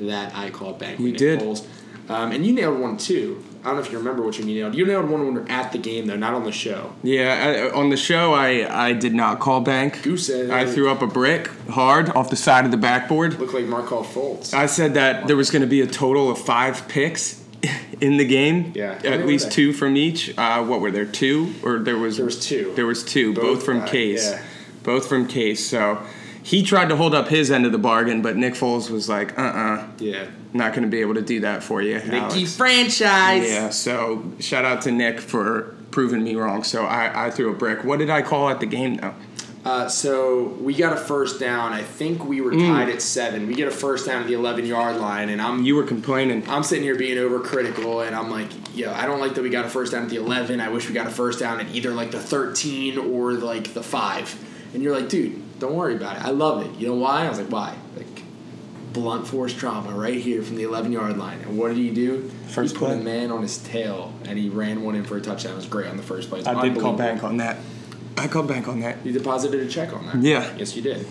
that I call back. You did. Foles. Um, and you nailed one too. I don't know if you remember what you nailed. You nailed one when we were at the game though, not on the show. Yeah, I, on the show, I, I did not call bank. Goose egg. I threw up a brick hard off the side of the backboard. Looked like Mark Markelle Fultz. I said that there was going to be a total of five picks in the game. Yeah. At least two from each. Uh, what were there? Two or there was There was two. There was two, both, Both, from uh, Case. yeah. Both from Case. So he tried to hold up his end of the bargain, but Nick Foles was like, "Uh, uh yeah. not going to be able to do that for you." Nicky Alex. franchise. Yeah. So shout out to Nick for proving me wrong. So I, I threw a brick. What did I call at the game though? Uh, so we got a first down. I think we were tied at seven. We get a first down at the eleven yard line, and I'm You were complaining. I'm sitting here being overcritical, and I'm like, yo, I don't like that we got a first down at the 11. I wish we got a first down at either like the 13 or like the 5. And you're like, dude, don't worry about it. I love it. You know why? I was like, why? Like, blunt force trauma right here from the 11 yard line. And what did he do? First he put play. a man on his tail, and he ran one in for a touchdown. It was great on the first play. I did call bank on that. I called bank on that. You deposited a check on that. Yeah. Yes, you did.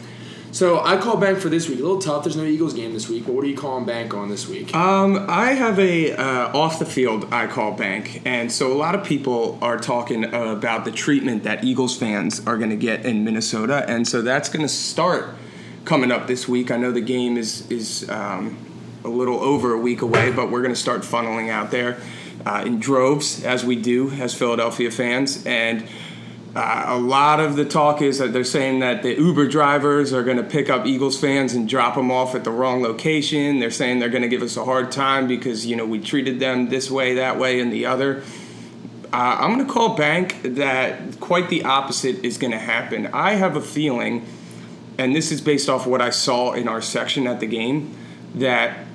So I call bank for this week. A little tough. There's no Eagles game this week, but what are you calling bank on this week? Um, I have a uh, off the field I call bank, and so a lot of people are talking about the treatment that Eagles fans are going to get in Minnesota, and so that's going to start coming up this week. I know the game is is um, a little over a week away, but we're going to start funneling out there uh, in droves as we do as Philadelphia fans, and. Uh, a lot of the talk is that they're saying that the Uber drivers are going to pick up Eagles fans and drop them off at the wrong location. They're saying they're going to give us a hard time because you know we treated them this way, that way, and the other. Uh, I'm going to call bank that quite the opposite is going to happen. I have a feeling, and this is based off what I saw in our section at the game, that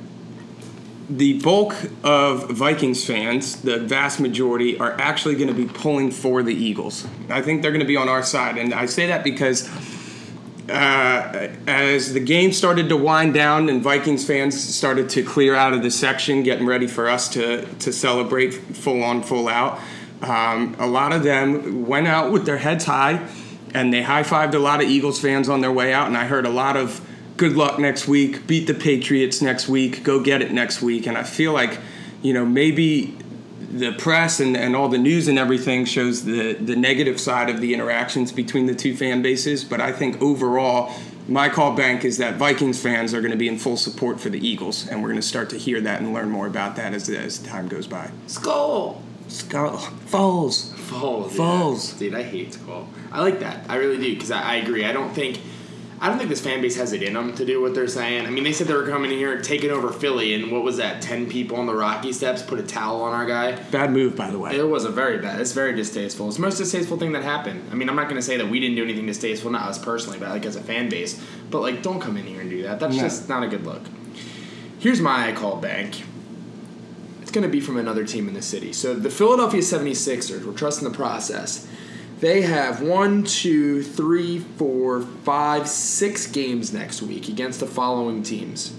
the bulk of Vikings fans, the vast majority, are actually going to be pulling for the Eagles. I think they're going to be on our side, and I say that because uh, as the game started to wind down and Vikings fans started to clear out of the section, getting ready for us to to celebrate full on, full out, um, a lot of them went out with their heads high, and they high fived a lot of Eagles fans on their way out, and I heard a lot of good luck next week, beat the Patriots next week, go get it next week, and I feel like, you know, maybe the press and, and all the news and everything shows the, the negative side of the interactions between the two fan bases. But I think overall, my call bank is that Vikings fans are going to be in full support for the Eagles, and we're going to start to hear that and learn more about that as, as time goes by. Skull. Skull, Falls. Falls. Falls. Yeah. Dude, I hate Skull. I like that. I really do because I, I agree. I don't think. I don't think this fan base has it in them to do what they're saying. I mean, they said they were coming here and taking over Philly, and what was that? Ten people on the Rocky Steps put a towel on our guy. Bad move, by the way. It was a very bad. It's very distasteful. It's the most distasteful thing that happened. I mean, I'm not going to say that we didn't do anything distasteful, not us personally, but like as a fan base. But like, don't come in here and do that. That's No. just not a good look. Here's my I call bank. It's going to be from another team in the city. So the Philadelphia 76ers, we're trusting the process. They have one, two, three, four, five, six games next week against the following teams: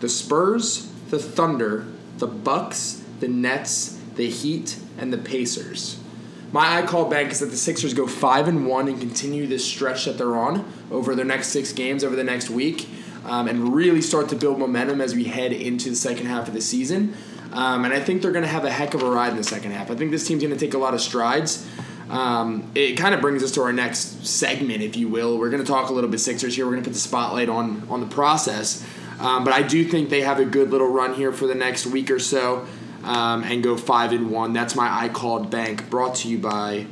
the Spurs, the Thunder, the Bucks, the Nets, the Heat, and the Pacers. My I call bank is that the Sixers go five and one and continue this stretch that they're on over their next six games over the next week, um, and really start to build momentum as we head into the second half of the season. Um, and I think they're going to have a heck of a ride in the second half. I think this team's going to take a lot of strides. Um, it kind of brings us to our next segment, if you will. We're going to talk a little bit Sixers here. We're going to put the spotlight on on the process, um, but I do think they have a good little run here for the next week or so, um, and go five and one. That's my I called bank, brought to you by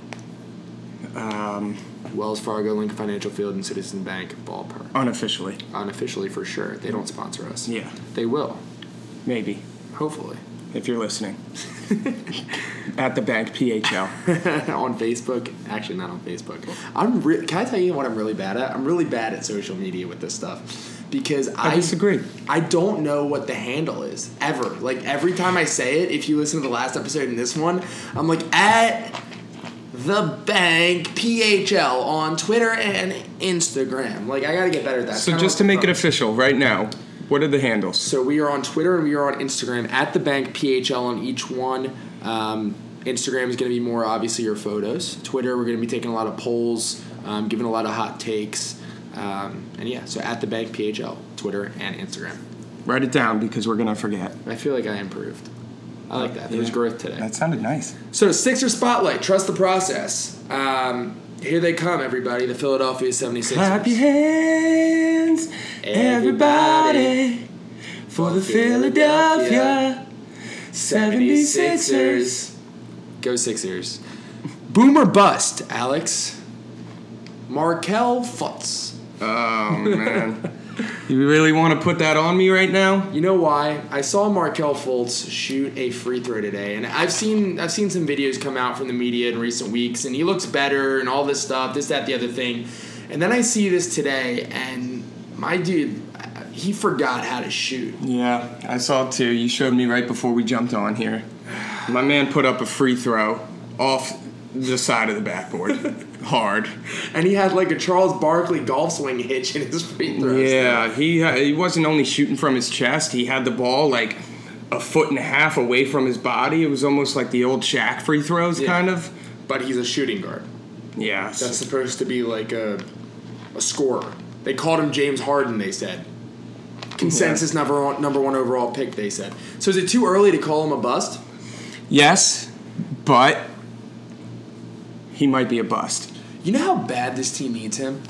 Um, Wells Fargo, Lincoln Financial Field, and Citizen Bank Ballpark. unofficially. Unofficially, for sure, they don't sponsor us. Yeah, they will, maybe, hopefully. If you're listening. At the bank, PHL. on Facebook. Actually, not on Facebook. I'm. Re- can I tell you what I'm really bad at? I'm really bad at social media with this stuff because I, I disagree. I don't know what the handle is ever. Like every time I say it, if you listen to the last episode and this one, I'm like at the bank PHL on Twitter and Instagram. Like I gotta get better at that. So just to make it official, right now, what are the handles? so we are on Twitter and we are on Instagram at the bank PHL on each one. Um, Instagram is going to be more obviously your photos. Twitter, we're going to be taking a lot of polls, um, giving a lot of hot takes, um, and yeah. So at the bank PHL, Twitter and Instagram. Write it down because we're gonna forget. I feel like I improved. I like that. There was Yeah. growth today. That sounded nice. So Sixer spotlight. Trust the process. Um, here they come, everybody. The Philadelphia 76ers. Clap your hands, everybody, for the Philadelphia 76ers. Go Sixers. Boomer bust, Alex. Markelle Fultz. Oh man, you really want to put that on me right now? You know why? I saw Markelle Fultz shoot a free throw today, and I've seen I've seen some videos come out from the media in recent weeks, and he looks better and all this stuff, this, that, the other thing. And then I see this today, and my dude, he forgot how to shoot. Yeah, I saw it too. You showed me right before we jumped on here. My man put up a free throw off the side of the backboard, hard. And he had like a Charles Barkley golf swing hitch in his free throws. Yeah, he ha- he wasn't only shooting from his chest. He had the ball like a foot and a half away from his body. It was almost like the old Shaq free throws, Yeah. kind of. But he's a shooting guard. Yeah, That's supposed to be like a, a scorer. They called him James Harden, they said. Consensus number one, number one overall pick, they said. So is it too early to call him a bust? yes, but he might be a bust. You know how bad this team needs him?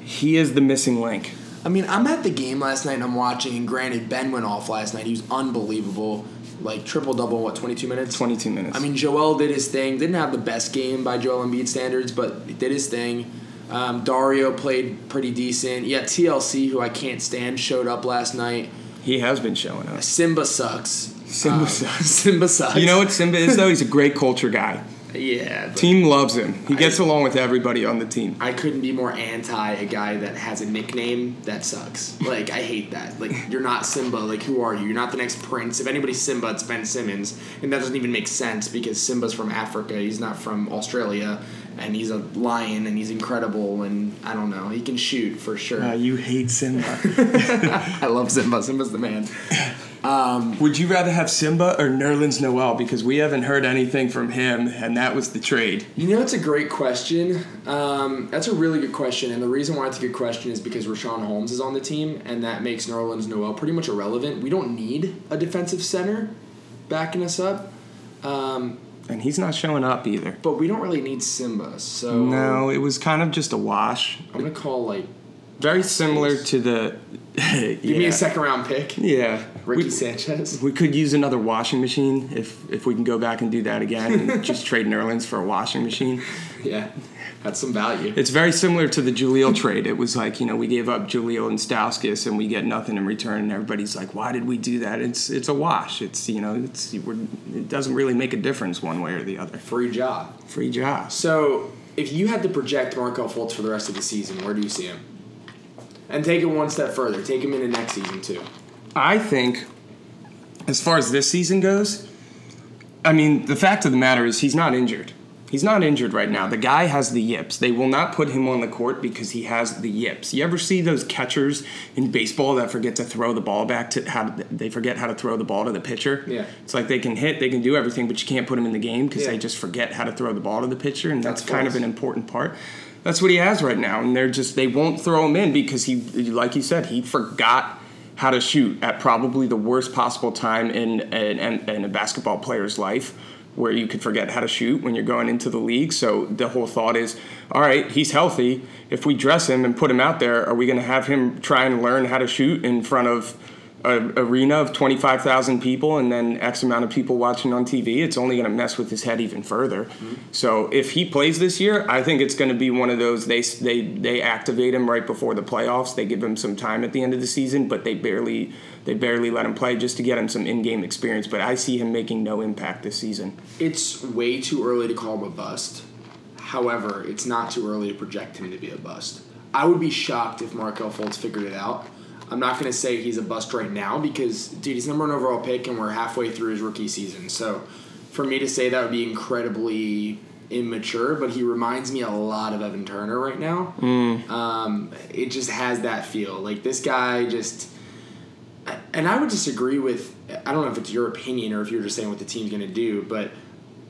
He is the missing link. I mean, I'm at the game last night and I'm watching, and granted, Ben went off last night. He was unbelievable. Like, triple double, what, 22 minutes? 22 minutes. I mean, Joel did his thing. Didn't have the best game by Joel Embiid standards, but he did his thing. Um, Dario played pretty decent. Yeah, TLC, who I can't stand, showed up last night. he has been showing up. Simba sucks. Simba Um, sucks. Simba sucks. You know what Simba is though? He's a great culture guy. Yeah. Team loves him. He gets I- along with everybody on the team. I couldn't be more anti a guy that has a nickname that sucks. Like I hate that. Like you're not Simba. Like who are you? You're not the next prince. If anybody's Simba, it's Ben Simmons, and that doesn't even make sense because Simba's from Africa. He's not from Australia, and he's a lion, and he's incredible, and I don't know. He can shoot for sure. Uh, you hate Simba. I love Simba. Simba's the man. Would you rather have Simba or Nerlens Noel? Because we haven't heard anything from him, and that was the trade. You know, it's a great question. Um, that's a really good question, and the reason why it's a good question is because Richaun Holmes is on the team, and that makes Nerlens Noel pretty much irrelevant. We don't need a defensive center backing us up, um, And he's not showing up either. but we don't really need Simba. So No, it was kind of just a wash. I'm gonna call like Very similar to the. give me a second round pick, Yeah. Ricky We, Sanchez. we could use another washing machine if if we can go back and do that again and just trade Nerlens for a washing machine. Yeah, that's some value. It's very similar to the Jahlil trade. It was like, you know, we gave up Jahlil and Stauskas and we get nothing in return and everybody's like, why did we do that? It's it's a wash. It's, you know, it's we're, it doesn't really make a difference one way or the other. Free job. Free job. So, if you had to project Markelle Fultz for the rest of the season, where do you see him? And take it one step further. Take him into next season too. I think, as far as this season goes, I mean, the fact of the matter is he's not injured. He's not injured right now. The guy has the yips. They will not put him on the court because he has the yips. You ever see those catchers in baseball that forget to throw the ball back to how to, they forget how to throw the ball to the pitcher? Yeah. It's like they can hit, they can do everything, but you can't put them in the game because Yeah. they just forget how to throw the ball to the pitcher, and that's, That's kind of an important part. That's what he has right now, and they're just they won't throw him in because he, like you said, he forgot how to shoot at probably the worst possible time in in, in a basketball player's life, where you could forget how to shoot when you're going into the league. So the whole thought is, all right, he's healthy. If we dress him and put him out there, are we going to have him try and learn how to shoot in front of an arena of 25,000 people and then X amount of people watching on TV, it's only going to mess with his head even further. Mm-hmm. So if he plays this year, I think it's going to be one of those they they they activate him right before the playoffs. They give him some time at the end of the season, but they barely they barely let him play just to get him some in-game experience. But I see him making no impact this season. It's way too early to call him a bust. However, it's not too early to project him to be a bust. I would be shocked if Markelle Fultz figured it out. I'm not going to say he's a bust right now because, dude, he's number one overall pick and we're halfway through his rookie season. So for me to say that would be incredibly immature, but he reminds me a lot of Evan Turner right now. Um, it just has that feel. Like this guy just. And I would disagree with. I don't know if it's your opinion or if you're just saying what the team's going to do, but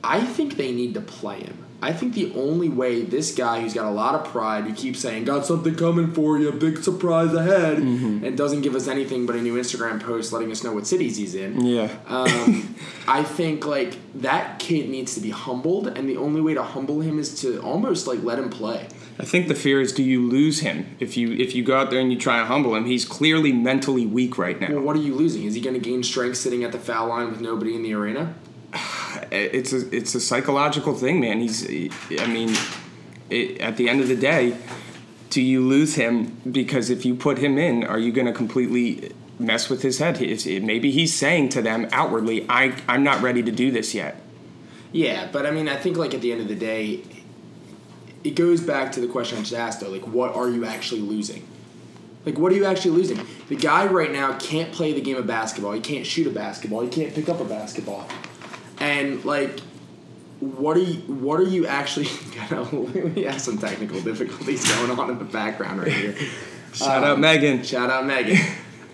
I think they need to play him. I think the only way this guy who's got a lot of pride, who keeps saying, Got something coming for you, big surprise ahead, Mm-hmm. and doesn't give us anything but a new Instagram post letting us know what cities he's in. Yeah. Um, I think like that kid needs to be humbled, and the only way to humble him is to almost like let him play. I think the fear is do you lose him if you if you go out there and you try to humble him? He's clearly mentally weak right now. Well, what are you losing? Is he going to gain strength sitting at the foul line with nobody in the arena? it's a it's a psychological thing, man. He's I mean, it, at the end of the day, do you lose him because if you put him in, are you going to completely mess with his head? It- maybe he's saying to them outwardly, "I I'm not ready to do this yet." Yeah, but I mean, I think like at the end of the day, it goes back to the question I just asked though. Like, what are you actually losing? Like, what are you actually losing? The guy right now can't play the game of basketball. He can't shoot a basketball. He can't pick up a basketball. And like, what are you? What are you actually? we have some technical difficulties going on in the background right here. Shout out Megan. Shout out Megan.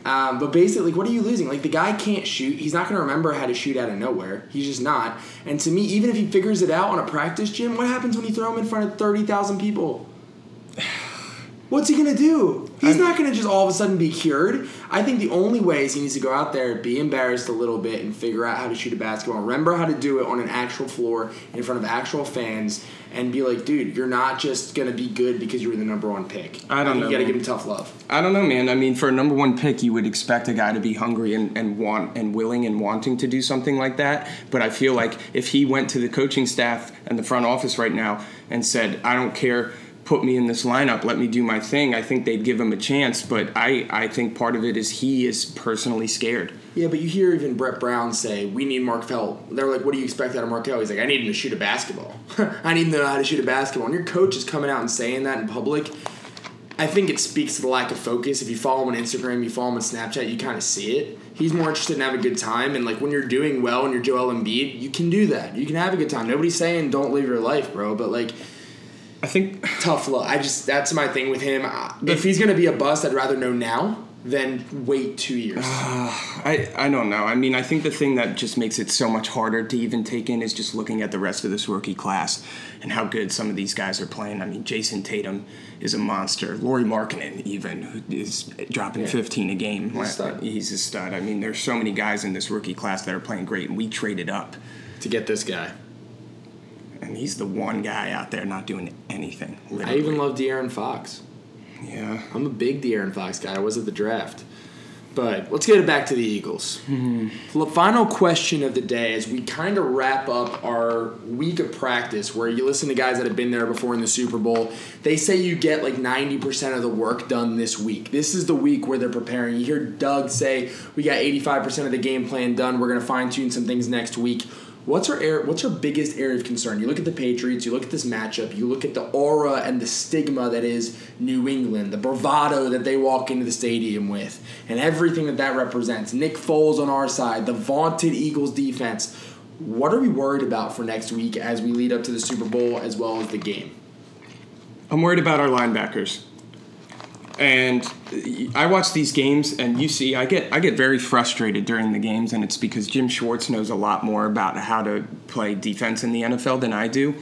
Um, but basically, what are you losing? Like the guy can't shoot. He's not going to remember how to shoot out of nowhere. He's just not. And to me, even if he figures it out on a practice gym, what happens when you throw him in front of thirty thousand people? What's he gonna do? He's not gonna just all of a sudden be cured. I think the only way is he needs to go out there, be embarrassed a little bit, and figure out how to shoot a basketball. Remember how to do it on an actual floor in front of actual fans, and be like, dude, you're not just gonna be good because you were the number one pick. I don't know, You gotta man. give him tough love. I don't know, man. I mean, for a number one pick, you would expect a guy to be hungry and, and want and willing and wanting to do something like that. But I feel like if he went to the coaching staff and the front office right now and said, "I don't care, put me in this lineup, let me do my thing," I think they'd give him a chance. But I, I think part of it is he is personally scared. Yeah, but you hear even Brett Brown say, "We need Mark Markelle." They're like, "What do you expect out of Markelle?" He's like, "I need him to shoot a basketball. I need him to know how to shoot a basketball." And your coach is coming out and saying that in public. I think it speaks to the lack of focus. If you follow him on Instagram, you follow him on Snapchat, you kind of see it. He's more interested in having a good time, and like when you're doing well and you're Joel Embiid, you can do that. You can have a good time. Nobody's saying don't live your life, bro. But like, I think tough luck. I just that's my thing with him. If he's gonna be a bust, I'd rather know now than wait two years. I, I don't know. I mean, I think the thing that just makes it so much harder to even take in is just looking at the rest of this rookie class and how good some of these guys are playing. I mean, Jayson Tatum is a monster. Lauri Markkanen even is dropping 15 a game. He's a. He's a stud. I mean, there's so many guys in this rookie class that are playing great, and we traded up, to get this guy. And he's the one guy out there not doing anything. I even love De'Aaron Fox. yeah. I'm a big De'Aaron Fox guy. I was at the draft. But let's get it back to the Eagles. Mm-hmm. The final question of the day as we kind of wrap up our week of practice, where you listen to guys that have been there before in the Super Bowl. They say you get like 90% of the work done this week. This is the week where they're preparing. You hear Doug say, We got 85% of the game plan done. We're going to fine tune some things next week. What's our air, what's our biggest area of concern? You look at the Patriots, you look at this matchup, you look at the aura and the stigma that is New England, the bravado that they walk into the stadium with, and everything that that represents. Nick Foles on our side, the vaunted Eagles defense. What are we worried about for next week as we lead up to the Super Bowl as well as the game? I'm worried about our linebackers. And I watch these games, and you see, I get I get very frustrated during the games, and it's because Jim Schwartz knows a lot more about how to play defense in the NFL than I do.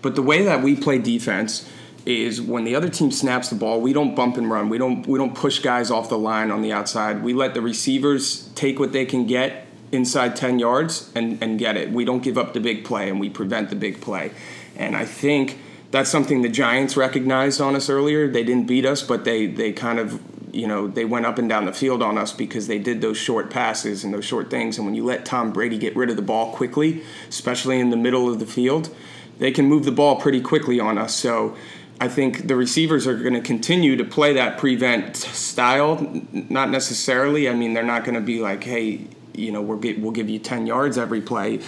But the way that we play defense is when the other team snaps the ball, we don't bump and run. We don't we don't push guys off the line on the outside. We let the receivers take what they can get inside 10 yards and, and get it. We don't give up the big play and we prevent the big play. And I think that's something the Giants recognized on us earlier. They didn't beat us, but they, they kind of, you know, they went up and down the field on us because they did those short passes and those short things. And when you let Tom Brady get rid of the ball quickly, especially in the middle of the field, they can move the ball pretty quickly on us. So I think the receivers are going to continue to play that prevent style. Not necessarily. I mean, they're not going to be like, hey, you know, we'll, get, we'll give you 10 yards every play.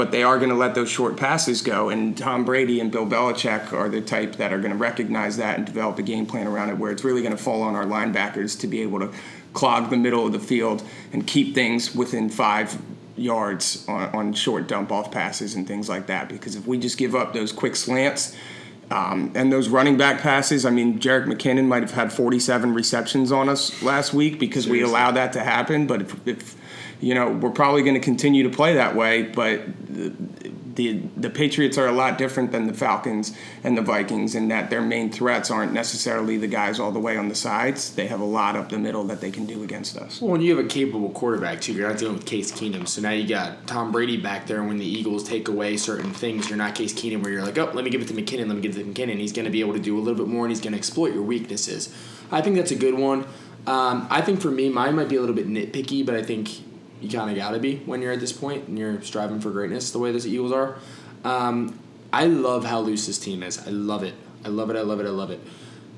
But they are going to let those short passes go. And Tom Brady and Bill Belichick are the type that are going to recognize that and develop a game plan around it where it's really going to fall on our linebackers to be able to clog the middle of the field and keep things within five yards on, on short dump off passes and things like that. Because if we just give up those quick slants, um, and those running back passes, I mean, Jerick McKinnon might have had 47 receptions on us last week because we Seriously. allow that to happen. But if, if you know, we're probably going to continue to play that way, but the, the the Patriots are a lot different than the Falcons and the Vikings in that their main threats aren't necessarily the guys all the way on the sides. They have a lot up the middle that they can do against us. Well, when you have a capable quarterback too, you're not dealing with Case Keenum. So now you got Tom Brady back there. When the Eagles take away certain things, you're not Case Keenum where you're like, oh, let me give it to McKinnon, let me give it to McKinnon. He's going to be able to do a little bit more, and he's going to exploit your weaknesses. I think that's a good one. Um, I think for me, mine might be a little bit nitpicky, but I think you kind of got to be when you're at this point and you're striving for greatness the way the Eagles are. Um, I love how loose this team is. I love it. I love it. I love it. I love it.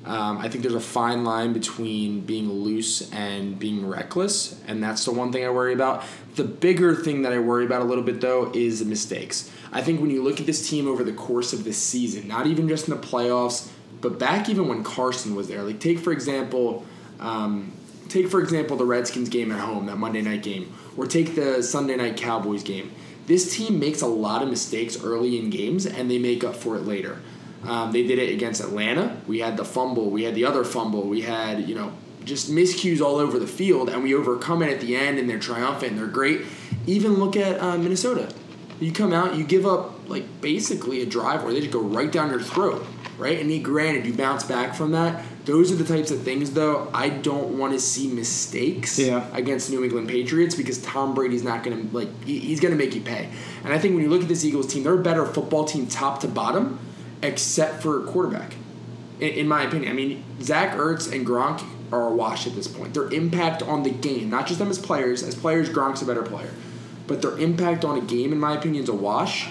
Um, I think there's a fine line between being loose and being reckless, and that's the one thing I worry about. The bigger thing that I worry about a little bit, though, is mistakes. I think when you look at this team over the course of this season, not even just in the playoffs, but back even when Carson was there, like take for example, um, take for example the Redskins game at home, that Monday night game, or take the Sunday night Cowboys game. This team makes a lot of mistakes early in games, and they make up for it later. Um, they did it against Atlanta. We had the fumble. We had the other fumble. We had you know just miscues all over the field, and we overcome it at the end, and they're triumphant. And they're great. Even look at uh, Minnesota. You come out, you give up like basically a drive where they just go right down your throat, right? And he, granted, you bounce back from that. Those are the types of things, though, I don't want to see mistakes yeah. against New England Patriots because Tom Brady's not going to, like, he's going to make you pay. And I think when you look at this Eagles team, they're a better football team top to bottom, except for quarterback, in, in my opinion. I mean, Zach Ertz and Gronk are a wash at this point. Their impact on the game, not just them as players, as players, Gronk's a better player, but their impact on a game, in my opinion, is a wash.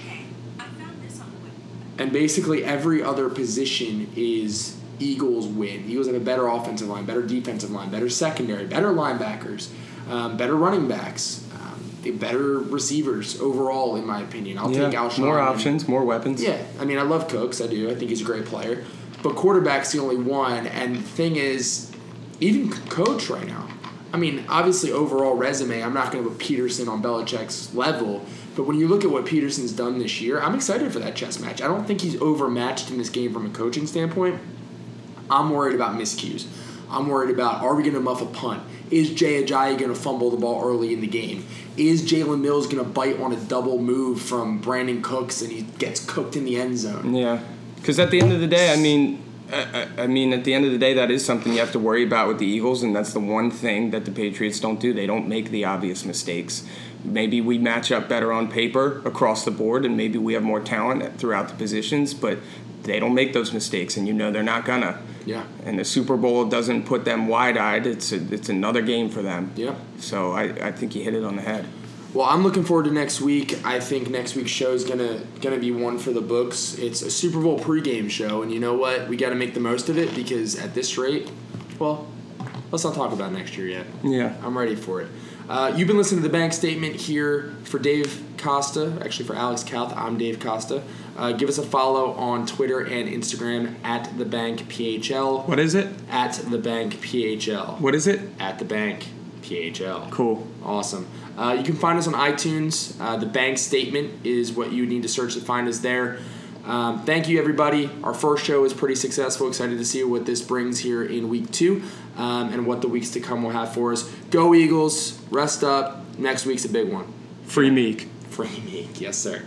And basically, every other position is Eagles win. Eagles have a better offensive line, better defensive line, better secondary, better linebackers, um, better running backs, um, better receivers overall, in my opinion. I'll yeah, take Alshon. More options, more weapons. Yeah, I mean, I love Cooks. I do. I think he's a great player. But quarterback's the only one. And the thing is, even coach right now. I mean, obviously, overall resume, I'm not going to put Pederson on Belichick's level. But when you look at what Pederson's done this year, I'm excited for that chess match. I don't think he's overmatched in this game from a coaching standpoint. I'm worried about miscues. I'm worried about are we going to muff a punt? Is Jay Ajayi going to fumble the ball early in the game? Is Jalen Mills going to bite on a double move from Brandin Cooks and he gets cooked in the end zone? Yeah, because at the end of the day, I mean, I, I mean, at the end of the day, that is something you have to worry about with the Eagles, and that's the one thing that the Patriots don't do. They don't make the obvious mistakes. Maybe we match up better on paper across the board, and maybe we have more talent throughout the positions, but they don't make those mistakes, and you know they're not gonna. Yeah. And the Super Bowl doesn't put them wide eyed. It's a, it's another game for them. Yeah. So I, I think he hit it on the head. Well, I'm looking forward to next week. I think next week's show is gonna gonna be one for the books. It's a Super Bowl pregame show, and you know what? We got to make the most of it because at this rate, well, let's not talk about next year yet. Yeah. I'm ready for it. Uh, you've been listening to the bank statement here for Dave Costa, actually for Alex Kauth. I'm Dave Costa. Uh, give us a follow on Twitter and Instagram at the bank PHL. What is it? At the bank PHL. What is it? At the bank PHL. Cool. Awesome. Uh, you can find us on iTunes. Uh, the bank statement is what you need to search to find us there. Um, thank you, everybody. Our first show is pretty successful. Excited to see what this brings here in week two um, and what the weeks to come will have for us. Go Eagles. Rest up. Next week's a big one. Free Meek. Free Meek. Yes, sir.